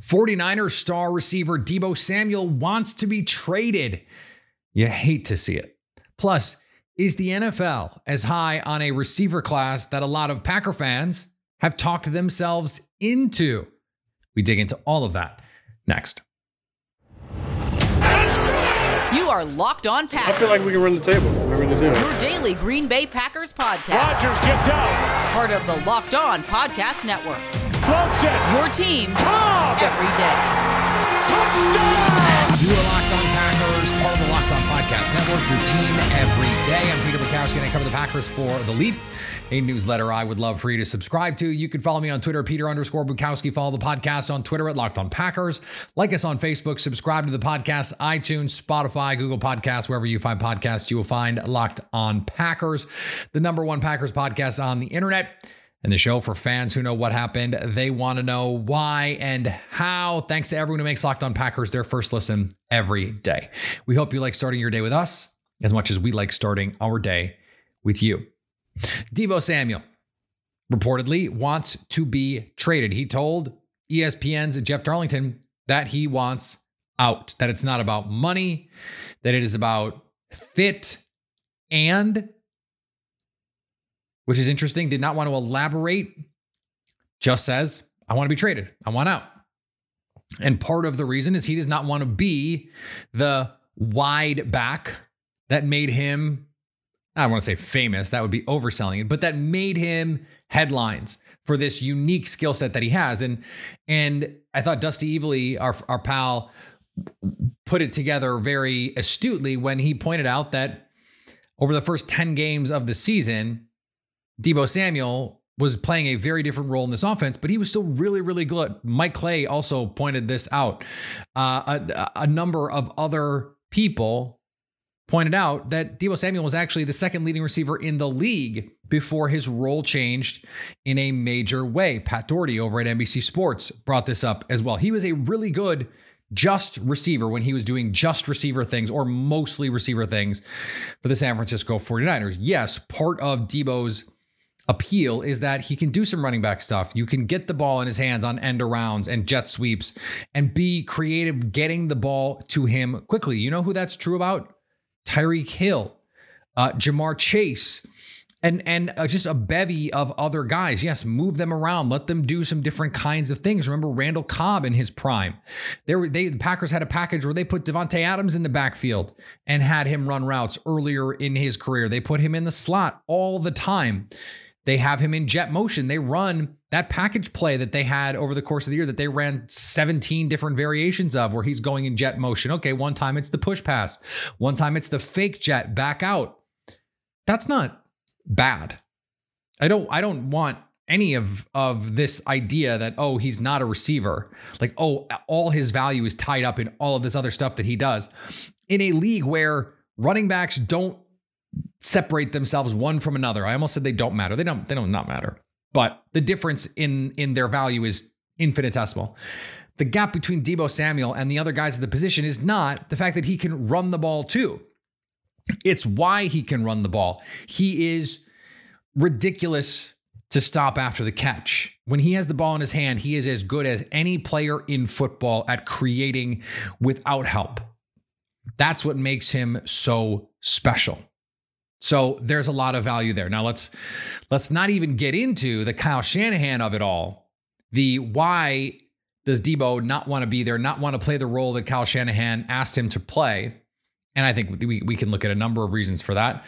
49ers star receiver Deebo Samuel wants to be traded. You hate to see it. Plus, is the NFL as high on a receiver class that a lot of Packer fans have talked themselves into? We dig into all of that next. You are Locked On Packers. I feel like we can run the table. I really do. Your daily Green Bay Packers podcast. Rodgers gets out. Part of the Locked On Podcast Network. Floats it. Your team Cobb. every day. Touchdown. You are Locked On Packers, part of the Locked On Podcast Network, your team every day. I'm Peter Bukowski, and I cover the Packers for The Leap, a newsletter I would love for you to subscribe to. You can follow me on Twitter, Peter underscore Bukowski. Follow the podcast on Twitter at Locked On Packers. Like us on Facebook. Subscribe to the podcast, iTunes, Spotify, Google Podcasts, wherever you find podcasts, you will find Locked On Packers, the number one Packers podcast on the internet. And the show for fans who know what happened. They want to know why and how. Thanks to everyone who makes Locked On Packers their first listen every day. We hope you like starting your day with us as much as we like starting our day with you. Deebo Samuel reportedly wants to be traded. He told ESPN's Jeff Darlington that he wants out, that it's not about money, that it is about fit and which is interesting, did not want to elaborate, just says, I want to be traded. I want out. And part of the reason is he does not want to be the wide back that made him, I don't want to say famous, that would be overselling it, but that made him headlines for this unique skill set that he has. And and I thought Dusty Evely, our, our pal, put it together very astutely when he pointed out that over the first 10 games of the season, Deebo Samuel was playing a very different role in this offense, but he was still really, really good. Mike Clay also pointed this out. Uh, a, a number of other people pointed out that Deebo Samuel was actually the second leading receiver in the league before his role changed in a major way. Pat Daugherty over at NBC Sports brought this up as well. He was a really good just receiver when he was doing just receiver things or mostly receiver things for the San Francisco 49ers. Yes, part of Deebo's appeal is that he can do some running back stuff. You can get the ball in his hands on end arounds and jet sweeps and be creative getting the ball to him quickly. You know who that's true about? Tyreek Hill, uh, Ja'Marr Chase, and and uh, just a bevy of other guys. Yes, move them around, let them do some different kinds of things. Remember Randall Cobb in his prime. They were they the Packers had a package where they put Davante Adams in the backfield and had him run routes earlier in his career. They put him in the slot all the time. They have him in jet motion. They run that package play that they had over the course of the year that they ran 17 different variations of where he's going in jet motion. Okay, one time it's the push pass, one time it's the fake jet back out. That's not bad. I don't I don't want any of of this idea that oh he's not a receiver. Like oh all his value is tied up in all of this other stuff that he does. In a league where running backs don't separate themselves one from another. I almost said they don't matter. They don't they don't not matter. But the difference in in their value is infinitesimal. The gap between Deebo Samuel and the other guys at the position is not the fact that he can run the ball too. It's why he can run the ball. He is ridiculous to stop after the catch. When he has the ball in his hand, he is as good as any player in football at creating without help. That's what makes him so special. So there's a lot of value there. Now let's let's not even get into the Kyle Shanahan of it all. The why does Deebo not want to be there, not want to play the role that Kyle Shanahan asked him to play? And I think we, we can look at a number of reasons for that.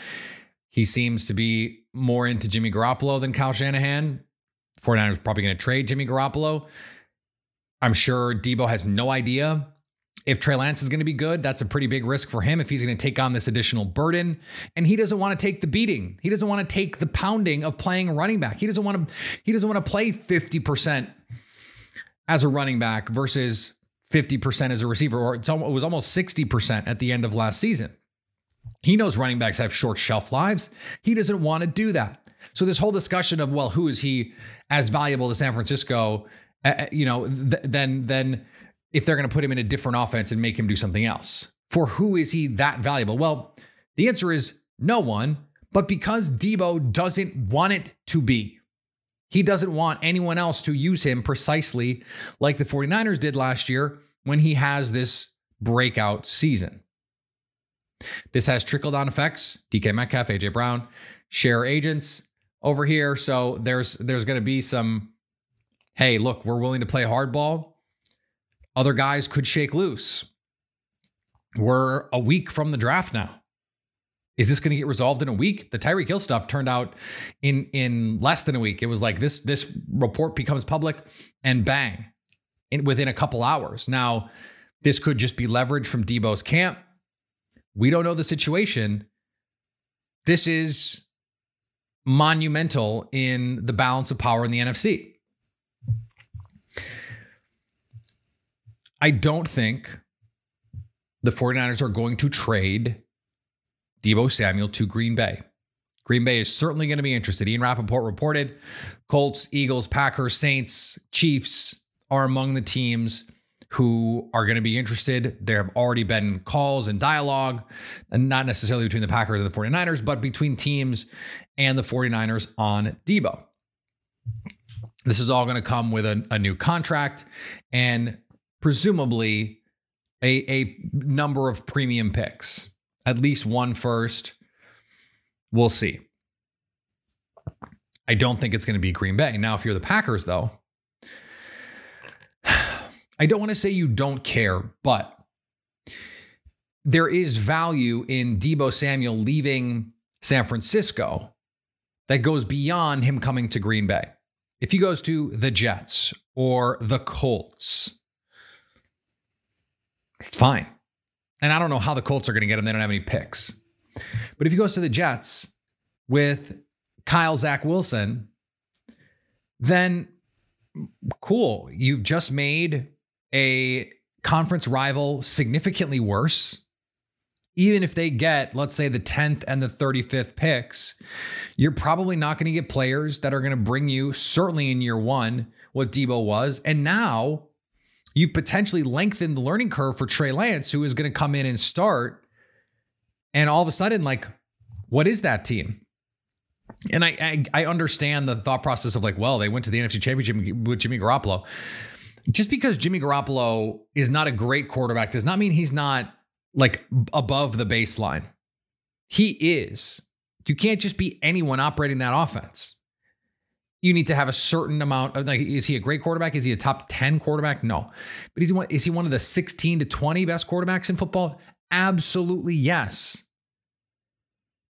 He seems to be more into Jimmy Garoppolo than Kyle Shanahan. 49ers probably going to trade Jimmy Garoppolo. I'm sure Deebo has no idea if Trey Lance is going to be good, that's a pretty big risk for him if he's going to take on this additional burden. And he doesn't want to take the beating. He doesn't want to take the pounding of playing running back. He doesn't want to he doesn't want to play 50% as a running back versus 50% as a receiver or it was almost 60% at the end of last season. He knows running backs have short shelf lives. He doesn't want to do that. So this whole discussion of well, who is he as valuable to San Francisco, uh, you know, th- then then if they're going to put him in a different offense and make him do something else. For who is he that valuable? Well, the answer is no one, but because Deebo doesn't want it to be. He doesn't want anyone else to use him precisely like the 49ers did last year when he has this breakout season. This has trickle down effects. DK Metcalf, AJ Brown, share agents over here. So there's there's going to be some hey, look, we're willing to play hardball. Other guys could shake loose. We're a week from the draft now. Is this going to get resolved in a week? The Tyreek Hill stuff turned out in in less than a week. It was like this this report becomes public and bang, in, within a couple hours. Now, this could just be leverage from Deebo's camp. We don't know the situation. This is monumental in the balance of power in the NFC. I don't think the 49ers are going to trade Deebo Samuel to Green Bay. Green Bay is certainly going to be interested. Ian Rapoport reported Colts, Eagles, Packers, Saints, Chiefs are among the teams who are going to be interested. There have already been calls and dialogue, and not necessarily between the Packers and the 49ers, but between teams and the 49ers on Deebo. This is all going to come with a, a new contract and presumably a, a number of premium picks at least one first. We'll see. I don't think it's going to be Green Bay. Now, if you're the Packers, though, I don't want to say you don't care, but there is value in Deebo Samuel leaving San Francisco that goes beyond him coming to Green Bay. If he goes to the Jets or the Colts, fine. And I don't know how the Colts are going to get him. They don't have any picks. But if he goes to the Jets with Kyle Zach Wilson, then cool. You've just made a conference rival significantly worse. Even if they get, let's say, the 10th and the 35th picks, you're probably not going to get players that are going to bring you, certainly in year one, what Deebo was. And now you've potentially lengthened the learning curve for Trey Lance, who is going to come in and start. And all of a sudden, like, what is that team? And I, I, I understand the thought process of like, well, they went to the NFC Championship with Jimmy Garoppolo. Just because Jimmy Garoppolo is not a great quarterback does not mean he's not like above the baseline. He is. You can't just be anyone operating that offense you need to have a certain amount of like is he a great quarterback? Is he a top 10 quarterback? No. But is he one, is he one of the 16 to 20 best quarterbacks in football? Absolutely yes.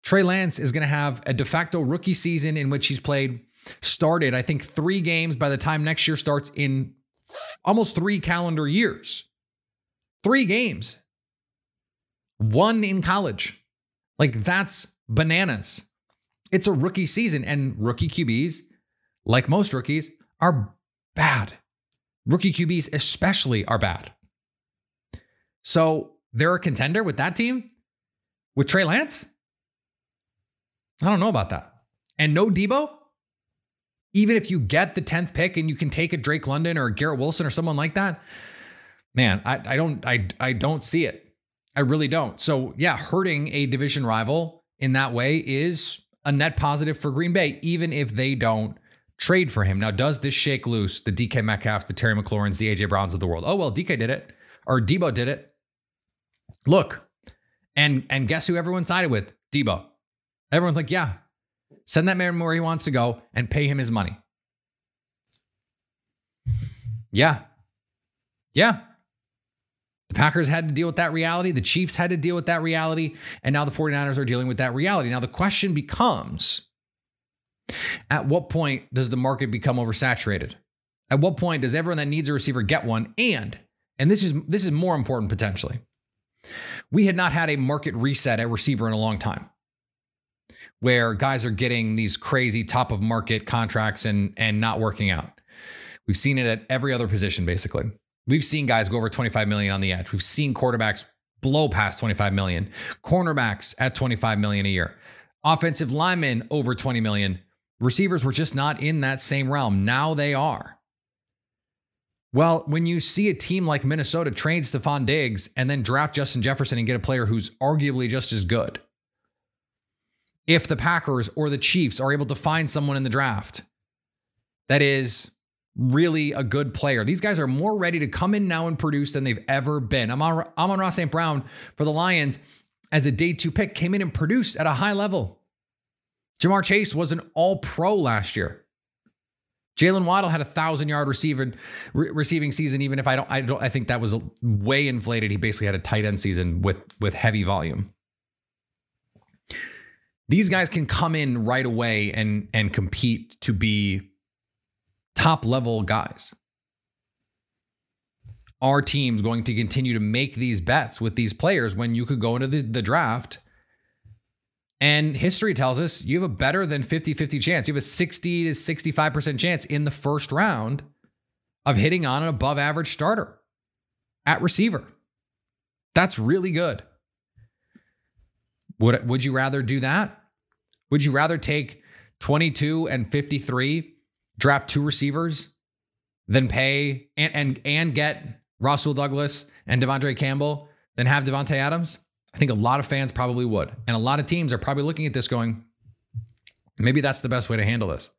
Trey Lance is going to have a de facto rookie season in which he's played started I think 3 games by the time next year starts in almost 3 calendar years. 3 games. One in college. Like that's bananas. It's a rookie season and rookie QBs like most rookies, are bad. Rookie QBs, especially, are bad. So they're a contender with that team? With Trey Lance? I don't know about that. And no Deebo? Even if you get the 10th pick and you can take a Drake London or Garrett Wilson or someone like that, man, I, I don't I I don't see it. I really don't. So yeah, hurting a division rival in that way is a net positive for Green Bay, even if they don't trade for him. Now, does this shake loose the DK Metcalfs, the Terry McLaurins, the AJ Browns of the world? Oh, well, DK did it, or Deebo did it. Look, and and guess who everyone sided with? Deebo. Everyone's like, yeah, send that man where he wants to go and pay him his money. Yeah. Yeah. The Packers had to deal with that reality. The Chiefs had to deal with that reality. And now the 49ers are dealing with that reality. Now the question becomes at what point does the market become oversaturated? At what point does everyone that needs a receiver get one? And and this is this is more important potentially. We had not had a market reset at receiver in a long time. Where guys are getting these crazy top of market contracts and and not working out. We've seen it at every other position basically. We've seen guys go over 25 million on the edge. We've seen quarterbacks blow past 25 million, cornerbacks at 25 million a year, offensive linemen over 20 million, Receivers were just not in that same realm. Now they are. Well, when you see a team like Minnesota trade Stefon Diggs and then draft Justin Jefferson and get a player who's arguably just as good, if the Packers or the Chiefs are able to find someone in the draft that is really a good player. These guys are more ready to come in now and produce than they've ever been. Amon, Amon-Ra St. Brown for the Lions as a day two pick came in and produced at a high level. Ja'Marr Chase was an all pro last year. Jalen Waddle had a thousand yard receiving re- receiving season. Even if I don't, I don't, I think that was way inflated. He basically had a tight end season with with heavy volume. These guys can come in right away and and compete to be top level guys. Our team's going to continue to make these bets with these players when you could go into the, the draft and history tells us you have a better than 50 50 chance. You have a 60 to 65% chance in the first round of hitting on an above average starter at receiver. That's really good. Would, would you rather do that? Would you rather take 22 and 53, draft two receivers, than pay and, and, and get Rasul Douglas and De'Vondre Campbell than have Davante Adams? I think a lot of fans probably would. And a lot of teams are probably looking at this going, maybe that's the best way to handle this.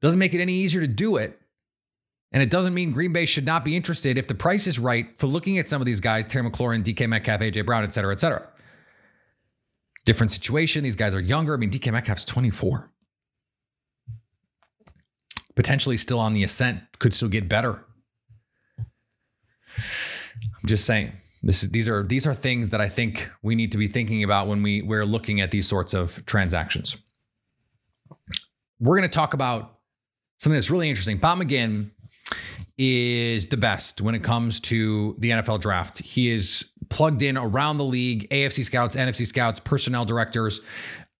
Doesn't make it any easier to do it. And it doesn't mean Green Bay should not be interested if the price is right for looking at some of these guys, Terry McLaurin, DK Metcalf, AJ Brown, et cetera, et cetera. Different situation. These guys are younger. I mean, DK Metcalf's 24. Potentially still on the ascent, could still get better. I'm just saying. This is these are these are things that I think we need to be thinking about when we we're looking at these sorts of transactions. We're going to talk about something that's really interesting. Bob McGinn is the best when it comes to the NFL draft. He is plugged in around the league, AFC scouts, NFC scouts, personnel directors,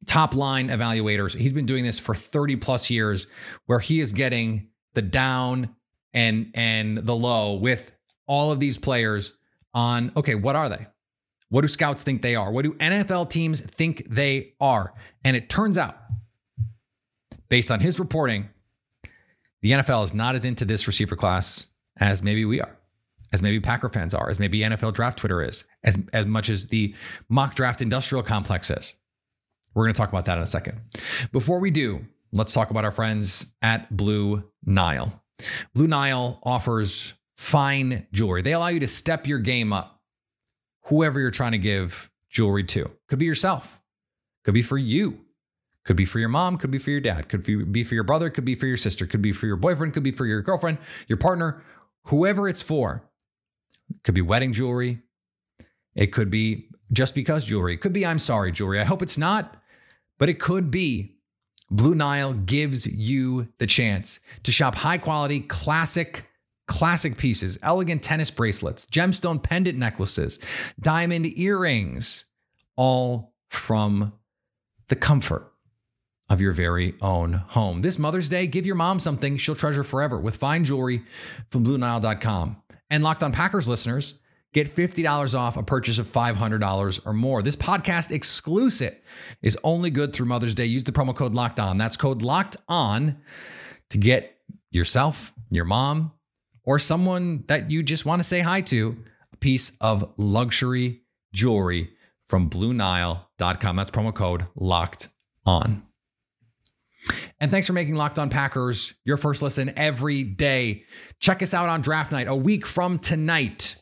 top line evaluators. He's been doing this for 30 plus years where he is getting the down and and the low with all of these players on okay, what are they? What do scouts think they are? What do NFL teams think they are? And it turns out, based on his reporting, the NFL is not as into this receiver class as maybe we are, as maybe Packer fans are, as maybe NFL draft Twitter is, as, as much as the mock draft industrial complex is. We're going to talk about that in a second. Before we do, let's talk about our friends at Blue Nile. Blue Nile offers fine jewelry. They allow you to step your game up, whoever you're trying to give jewelry to. Could be yourself, could be for you, could be for your mom, could be for your dad, could be for your brother, could be for your sister, could be for your boyfriend, could be for your girlfriend, your partner, whoever it's for. Could be wedding jewelry. It could be just because jewelry. It could be I'm sorry jewelry. I hope it's not, but it could be. Blue Nile gives you the chance to shop high quality, classic classic pieces, elegant tennis bracelets, gemstone pendant necklaces, diamond earrings, all from the comfort of your very own home. This Mother's Day, give your mom something she'll treasure forever with fine jewelry from BlueNile.com. And Locked on Packers listeners get $50 off a purchase of $500 or more. This podcast exclusive is only good through Mother's Day. Use the promo code Locked On. That's code Locked On to get yourself, your mom, or someone that you just want to say hi to a piece of luxury jewelry from BlueNile.com. That's promo code locked on. And thanks for making Locked On Packers your first listen every day. Check us out on draft night a week from tonight,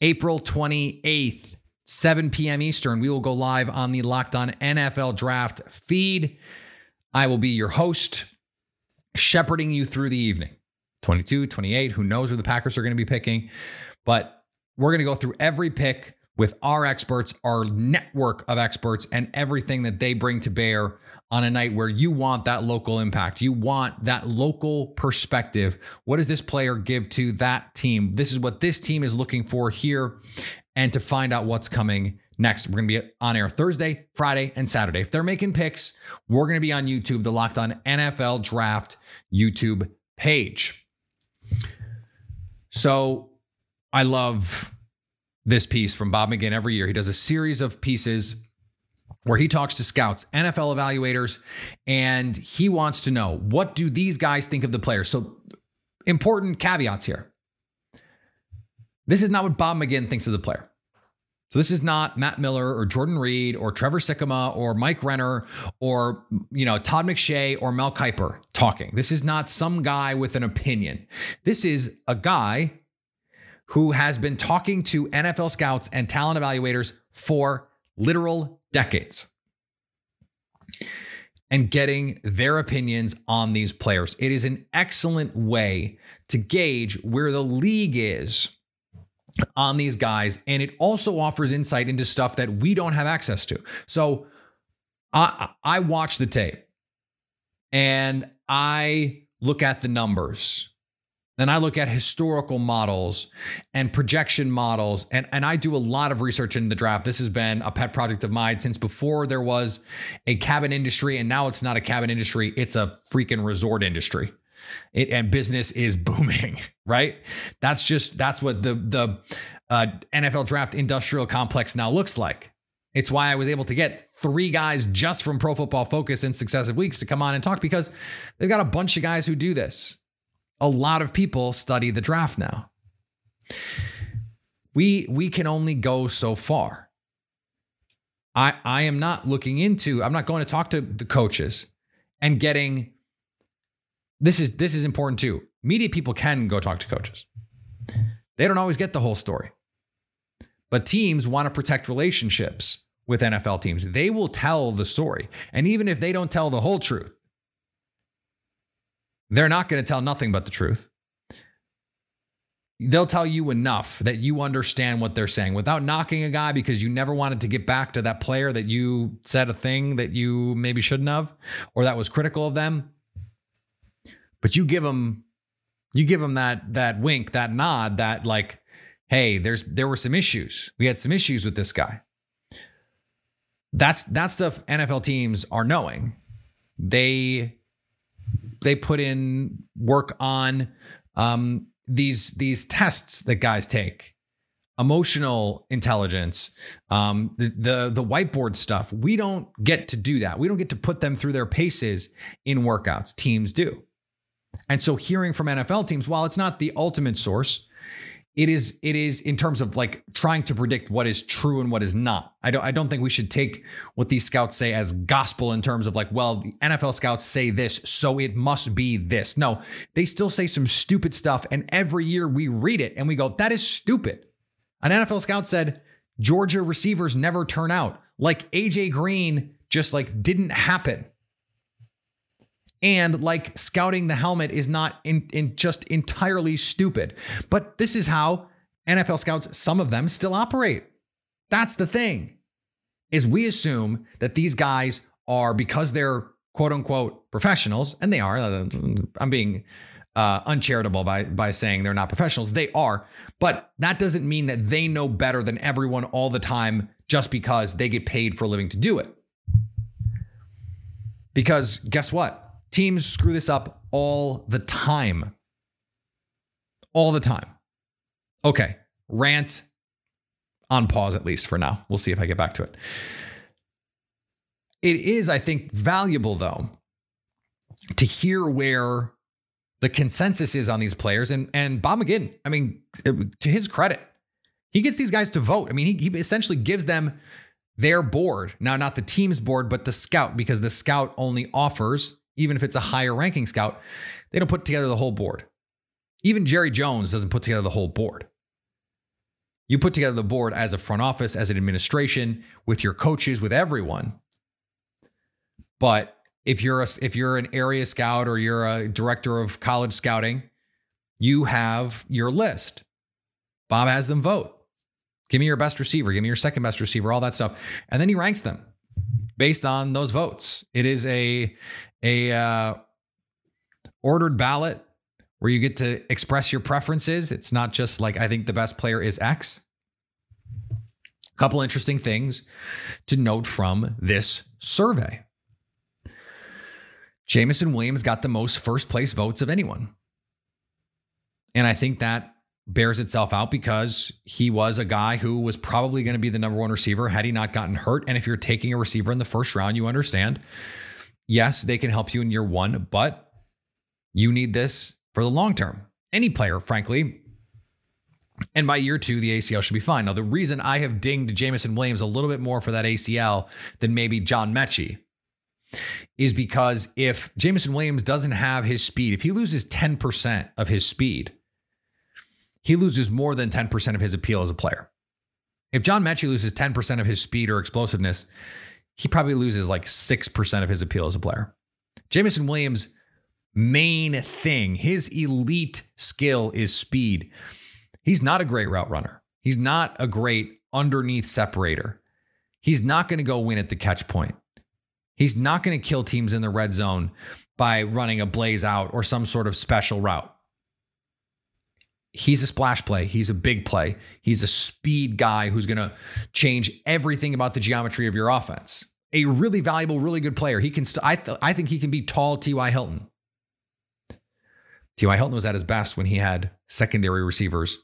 April 28th, 7 p.m. Eastern. We will go live on the Locked On NFL Draft feed. I will be your host, shepherding you through the evening. 22, 28. Who knows where the Packers are going to be picking? But we're going to go through every pick with our experts, our network of experts, and everything that they bring to bear on a night where you want that local impact. You want that local perspective. What does this player give to that team? This is what this team is looking for here. And to find out what's coming next, we're going to be on air Thursday, Friday, and Saturday. If they're making picks, we're going to be on YouTube, the Locked On NFL Draft YouTube page. So I love this piece from Bob McGinn every year. He does a series of pieces where he talks to scouts, NFL evaluators, and he wants to know what do these guys think of the players. So important caveats here. This is not what Bob McGinn thinks of the player. So this is not Matt Miller or Jordan Reid or Trevor Sikkema or Mike Renner or you know Todd McShay or Mel Kiper talking. This is not some guy with an opinion. This is a guy who has been talking to NFL scouts and talent evaluators for literal decades and getting their opinions on these players. It is an excellent way to gauge where the league is on these guys. And it also offers insight into stuff that we don't have access to. So I, I watch the tape and I look at the numbers. Then I look at historical models and projection models, and, and I do a lot of research in the draft. This has been a pet project of mine since before there was a cabin industry, and now it's not a cabin industry, it's a freaking resort industry. It, and business is booming, right? That's just that's what the the uh, NFL draft industrial complex now looks like. It's why I was able to get three guys just from Pro Football Focus in successive weeks to come on and talk because they've got a bunch of guys who do this. A lot of people study the draft now. We we can only go so far. I I am not looking into I'm not going to talk to the coaches and getting this is this is important too. Media people can go talk to coaches. They don't always get the whole story. But teams want to protect relationships with NFL teams. They will tell the story. And even if they don't tell the whole truth, they're not going to tell nothing but the truth. They'll tell you enough that you understand what they're saying without knocking a guy because you never wanted to get back to that player that you said a thing that you maybe shouldn't have or that was critical of them. But you give them you give them that that wink, that nod, that like hey, there's there were some issues. We had some issues with this guy. That's that stuff NFL teams are knowing. They they put in work on um, these these tests that guys take, emotional intelligence, um, the, the the whiteboard stuff. We don't get to do that. We don't get to put them through their paces in workouts. Teams do. And so hearing from NFL teams, while it's not the ultimate source, it is it is in terms of like trying to predict what is true and what is not. I don't I don't think we should take what these scouts say as gospel in terms of like, well, the NFL scouts say this, so it must be this. No, they still say some stupid stuff and every year we read it and we go, that is stupid. An NFL scout said Georgia receivers never turn out. Like AJ Green just like didn't happen and like scouting the helmet is not in, in just entirely stupid. But this is how NFL scouts, some of them still operate. That's the thing. Is we assume that these guys are because they're quote unquote professionals, and they are. I'm being uh, uncharitable by by saying they're not professionals. They are, but that doesn't mean that they know better than everyone all the time just because they get paid for a living to do it. Because guess what? Teams screw this up all the time. All the time. Okay, rant on pause at least for now. We'll see if I get back to it. It is, I think, valuable though to hear where the consensus is on these players. And and Bob McGinn, I mean, to his credit, he gets these guys to vote. I mean, he, he essentially gives them their board. Now, not the team's board, but the scout, because the scout only offers even if it's a higher ranking scout, they don't put together the whole board. Even Jerry Jones doesn't put together the whole board. You put together the board as a front office, as an administration, with your coaches, with everyone. But if you're a, if you're an area scout or you're a director of college scouting, you have your list. Bob has them vote. Give me your best receiver, give me your second best receiver, all that stuff. And then he ranks them based on those votes. It is a a uh, ordered ballot where you get to express your preferences. It's not just like I think the best player is X. A couple interesting things to note from this survey. Jameson Williams got the most first place votes of anyone. And I think that bears itself out because he was a guy who was probably going to be the number one receiver had he not gotten hurt. And if you're taking a receiver in the first round, you understand yes, they can help you in year one, but you need this for the long term. Any player, frankly. And by year two, the ACL should be fine. Now, the reason I have dinged Jameson Williams a little bit more for that ACL than maybe John Metchie is because if Jameson Williams doesn't have his speed, if he loses 10% of his speed, he loses more than 10% of his appeal as a player. If John Metchie loses 10% of his speed or explosiveness, he probably loses like 6% of his appeal as a player. Jameson Williams' main thing, his elite skill is speed. He's not a great route runner. He's not a great underneath separator. He's not going to go win at the catch point. He's not going to kill teams in the red zone by running a blaze out or some sort of special route. He's a splash play. He's a big play. He's a speed guy who's going to change everything about the geometry of your offense. A really valuable, really good player. He can. St- I th- I think he can be tall. T.Y. Hilton. T.Y. Hilton was at his best when he had secondary receivers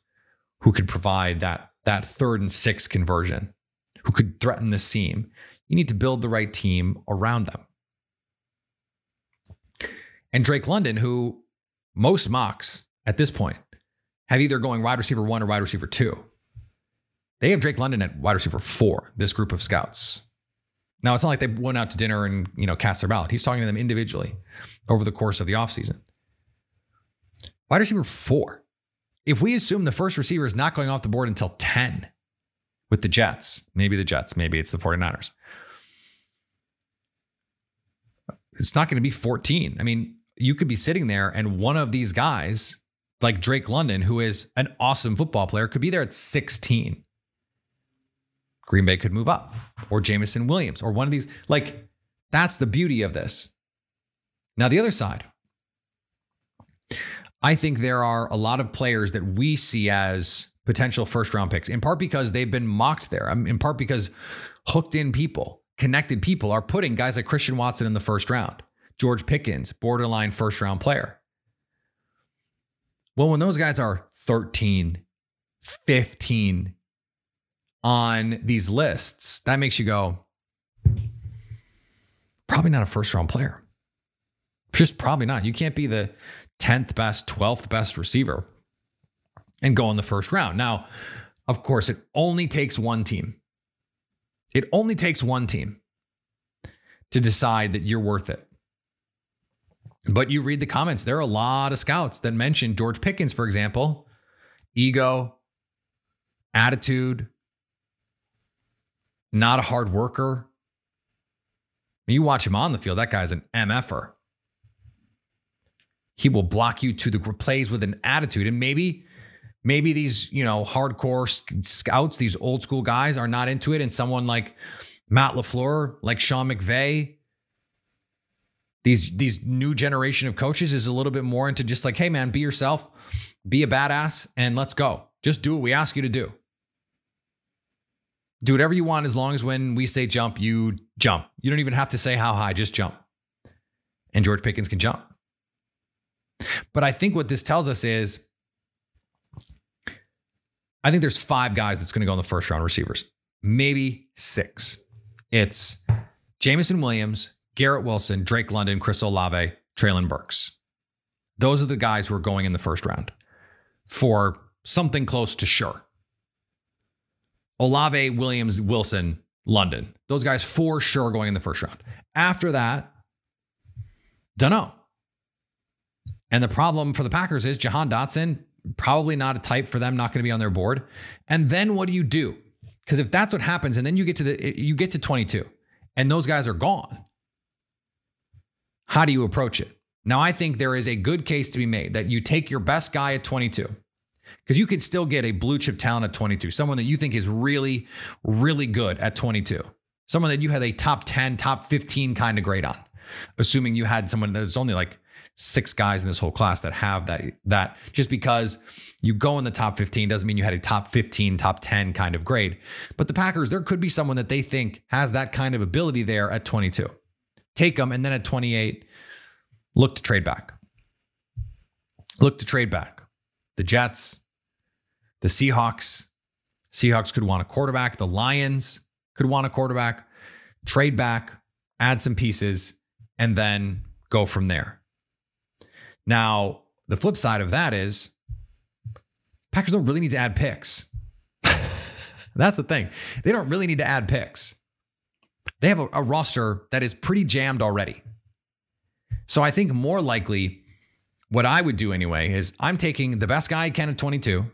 who could provide that that third and six conversion, who could threaten the seam. You need to build the right team around them. And Drake London, who most mocks at this point have either going wide receiver one or wide receiver two. They have Drake London at wide receiver four, this group of scouts. Now, it's not like they went out to dinner and, you know, cast their ballot. He's talking to them individually over the course of the offseason. Wide receiver four. If we assume the first receiver is not going off the board until 10 with the Jets, maybe the Jets, maybe it's the 49ers. It's not going to be 14. I mean, you could be sitting there and one of these guys, like Drake London, who is an awesome football player, could be there at 16. Green Bay could move up, or Jameson Williams, or one of these. Like, that's the beauty of this. Now, the other side, I think there are a lot of players that we see as potential first round picks, in part because they've been mocked there, in part because hooked in people, connected people are putting guys like Christian Watson in the first round, George Pickens, borderline first round player. Well, when those guys are 13, 15 on these lists, that makes you go, probably not a first round player. Just probably not. You can't be the 10th best, 12th best receiver and go in the first round. Now, of course, it only takes one team. It only takes one team to decide that you're worth it. But you read the comments, there are a lot of scouts that mention George Pickens, for example, ego, attitude, not a hard worker. You watch him on the field, that guy's an MFer. He will block you to the plays with an attitude. And maybe, maybe these, you know, hardcore scouts, these old school guys are not into it. And someone like Matt LaFleur, like Sean McVay, these, these new generation of coaches is a little bit more into just like, hey man, be yourself, be a badass, and let's go. Just do what we ask you to do. Do whatever you want as long as when we say jump, you jump. You don't even have to say how high, just jump. And George Pickens can jump. But I think what this tells us is I think there's five guys that's going to go in the first round receivers, maybe six. It's Jameson Williams, Garrett Wilson, Drake London, Chris Olave, Treylon Burks. Those are the guys who are going in the first round for something close to sure. Olave, Williams, Wilson, London. Those guys for sure going in the first round. After that, don't know. And the problem for the Packers is Jahan Dotson, probably not a type for them, not going to be on their board. And then what do you do? Because if that's what happens, and then you get to the you get to 22, and those guys are gone, how do you approach it? Now, I think there is a good case to be made that you take your best guy at 22, because you could still get a blue chip talent at 22, someone that you think is really, really good at 22, someone that you had a top 10, top 15 kind of grade on, assuming you had someone that's only like six guys in this whole class that have that that just because you go in the top 15 doesn't mean you had a top 15 top 10 kind of grade. But the packers there could be someone that they think has that kind of ability there at 22 take them and then at 28 look to trade back. Look to trade back. The jets the seahawks seahawks could want a quarterback the lions could want a quarterback trade back add some pieces and then go from there now, the flip side of that is Packers don't really need to add picks. That's the thing. They don't really need to add picks. they have a, a roster that is pretty jammed already. So I think more likely, what I would do anyway is I'm taking the best guy I can at 22.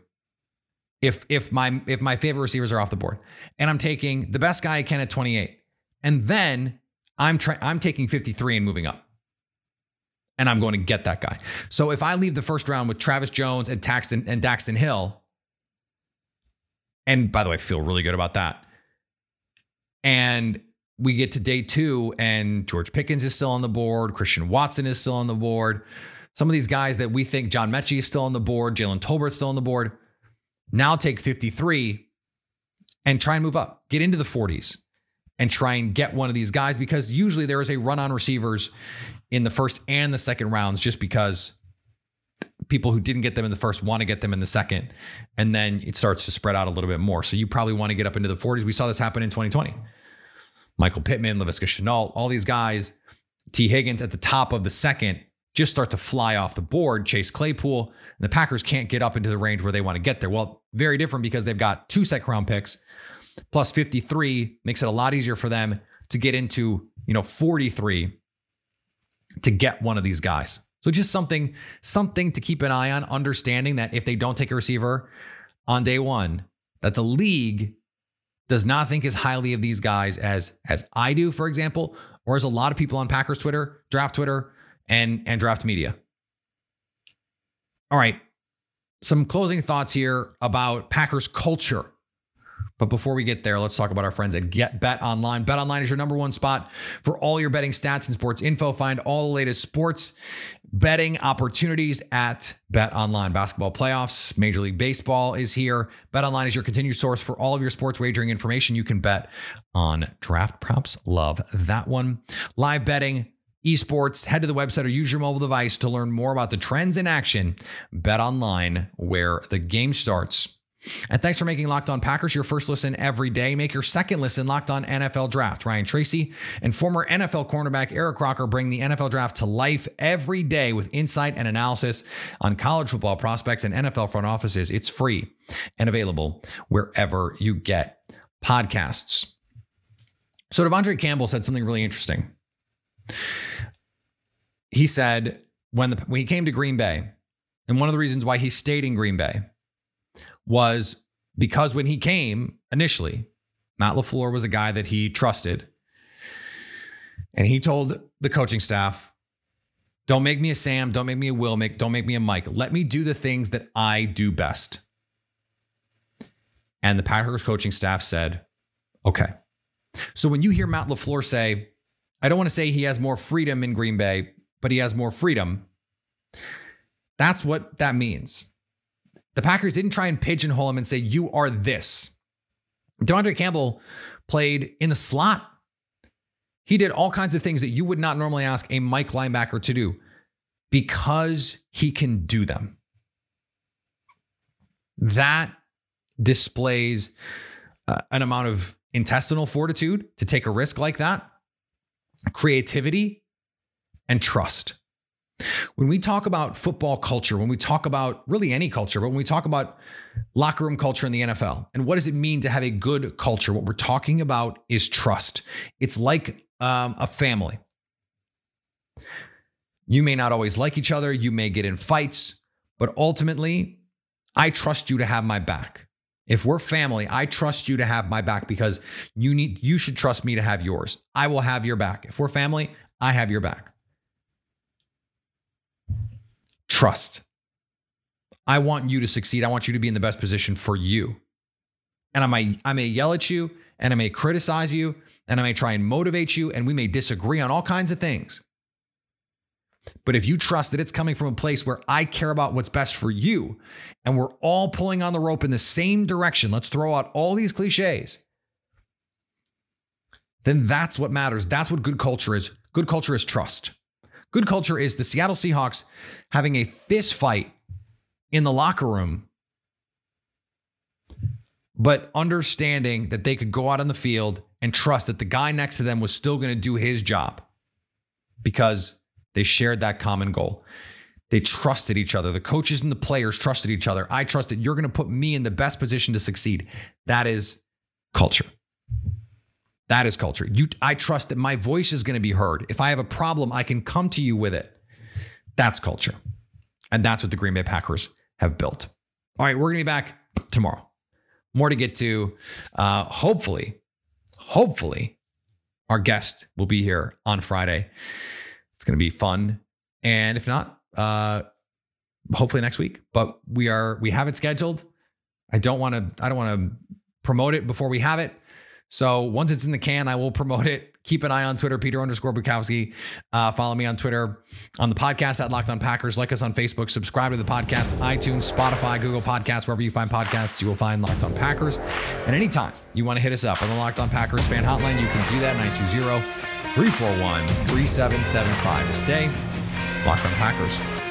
If if my if my favorite receivers are off the board, and I'm taking the best guy I can at 28, and then I'm trying I'm taking 53 and moving up. And I'm going to get that guy. So if I leave the first round with Travis Jones and Taxton and Daxton Hill, and by the way, I feel really good about that. And we get to day two, and George Pickens is still on the board. Christian Watson is still on the board. Some of these guys that we think John Metchie is still on the board, Jalen Tolbert's still on the board. Now take 53 and try and move up, get into the 40s and try and get one of these guys because usually there is a run on receivers in the first and the second rounds just because people who didn't get them in the first want to get them in the second. And then it starts to spread out a little bit more. So you probably want to get up into the 40s. We saw this happen in 2020. Michael Pittman, Laviska Shenault, all these guys, Tee Higgins at the top of the second just start to fly off the board. Chase Claypool, and the Packers can't get up into the range where they want to get there. Well, very different because they've got two second round picks plus 53 makes it a lot easier for them to get into, you know, 43 to get one of these guys. So just something something to keep an eye on, understanding that if they don't take a receiver on day 1, that the league does not think as highly of these guys as as I do, for example, or as a lot of people on Packers Twitter, draft Twitter, and and draft media. All right. Some closing thoughts here about Packers culture. But before we get there, let's talk about our friends at Get Bet Online. Bet Online is your number one spot for all your betting stats and sports info. Find all the latest sports betting opportunities at Bet Online. Basketball playoffs, Major League Baseball is here. Bet Online is your continued source for all of your sports wagering information. You can bet on draft props. Love that one. Live betting, esports, head to the website or use your mobile device to learn more about the trends in action. Bet Online, where the game starts. And thanks for making Locked On Packers your first listen every day. Make your second listen Locked On NFL Draft. Ryan Tracy and former NFL cornerback Eric Crocker bring the NFL Draft to life every day with insight and analysis on college football prospects and NFL front offices. It's free and available wherever you get podcasts. So De'Vondre Campbell said something really interesting. He said when, the, when he came to Green Bay, and one of the reasons why he stayed in Green Bay was because when he came initially, Matt LaFleur was a guy that he trusted. And he told the coaching staff, don't make me a Sam, don't make me a Will, make, don't make me a Mike. Let me do the things that I do best. And the Packers coaching staff said, okay. So when you hear Matt LaFleur say, I don't want to say he has more freedom in Green Bay, but he has more freedom, that's what that means. The Packers didn't try and pigeonhole him and say, you are this. De'Vondre Campbell played in the slot. He did all kinds of things that you would not normally ask a Mike linebacker to do because he can do them. That displays uh, an amount of intestinal fortitude to take a risk like that, creativity, and trust. When we talk about football culture, when we talk about really any culture, but when we talk about locker room culture in the NFL, and what does it mean to have a good culture, what we're talking about is trust. It's like um, a family. You may not always like each other, you may get in fights, but ultimately, I trust you to have my back. If we're family, I trust you to have my back because you need you should trust me to have yours. I will have your back. If we're family, I have your back trust. I want you to succeed. I want you to be in the best position for you. And I may, I may yell at you and I may criticize you and I may try and motivate you and we may disagree on all kinds of things. But if you trust that it's coming from a place where I care about what's best for you and we're all pulling on the rope in the same direction, let's throw out all these cliches, then that's what matters. That's what good culture is. Good culture is trust. Good culture is the Seattle Seahawks having a fist fight in the locker room, but understanding that they could go out on the field and trust that the guy next to them was still going to do his job because they shared that common goal. They trusted each other. The coaches and the players trusted each other. I trust that you're going to put me in the best position to succeed. That is culture. That is culture. You, I trust that my voice is going to be heard. If I have a problem, I can come to you with it. That's culture. And that's what the Green Bay Packers have built. All right, we're going to be back tomorrow. More to get to. Uh, hopefully, hopefully, our guest will be here on Friday. It's going to be fun. And if not, uh, hopefully next week. But we are we have it scheduled. I don't want to I don't want to promote it before we have it. So once it's in the can, I will promote it. Keep an eye on Twitter, Peter underscore Bukowski. Uh, follow me on Twitter, on the podcast at Locked On Packers. Like us on Facebook. Subscribe to the podcast, iTunes, Spotify, Google Podcasts, wherever you find podcasts, you will find Locked On Packers. And anytime you want to hit us up on the Locked On Packers fan hotline, you can do that 920 341 3775 to stay Locked On Packers.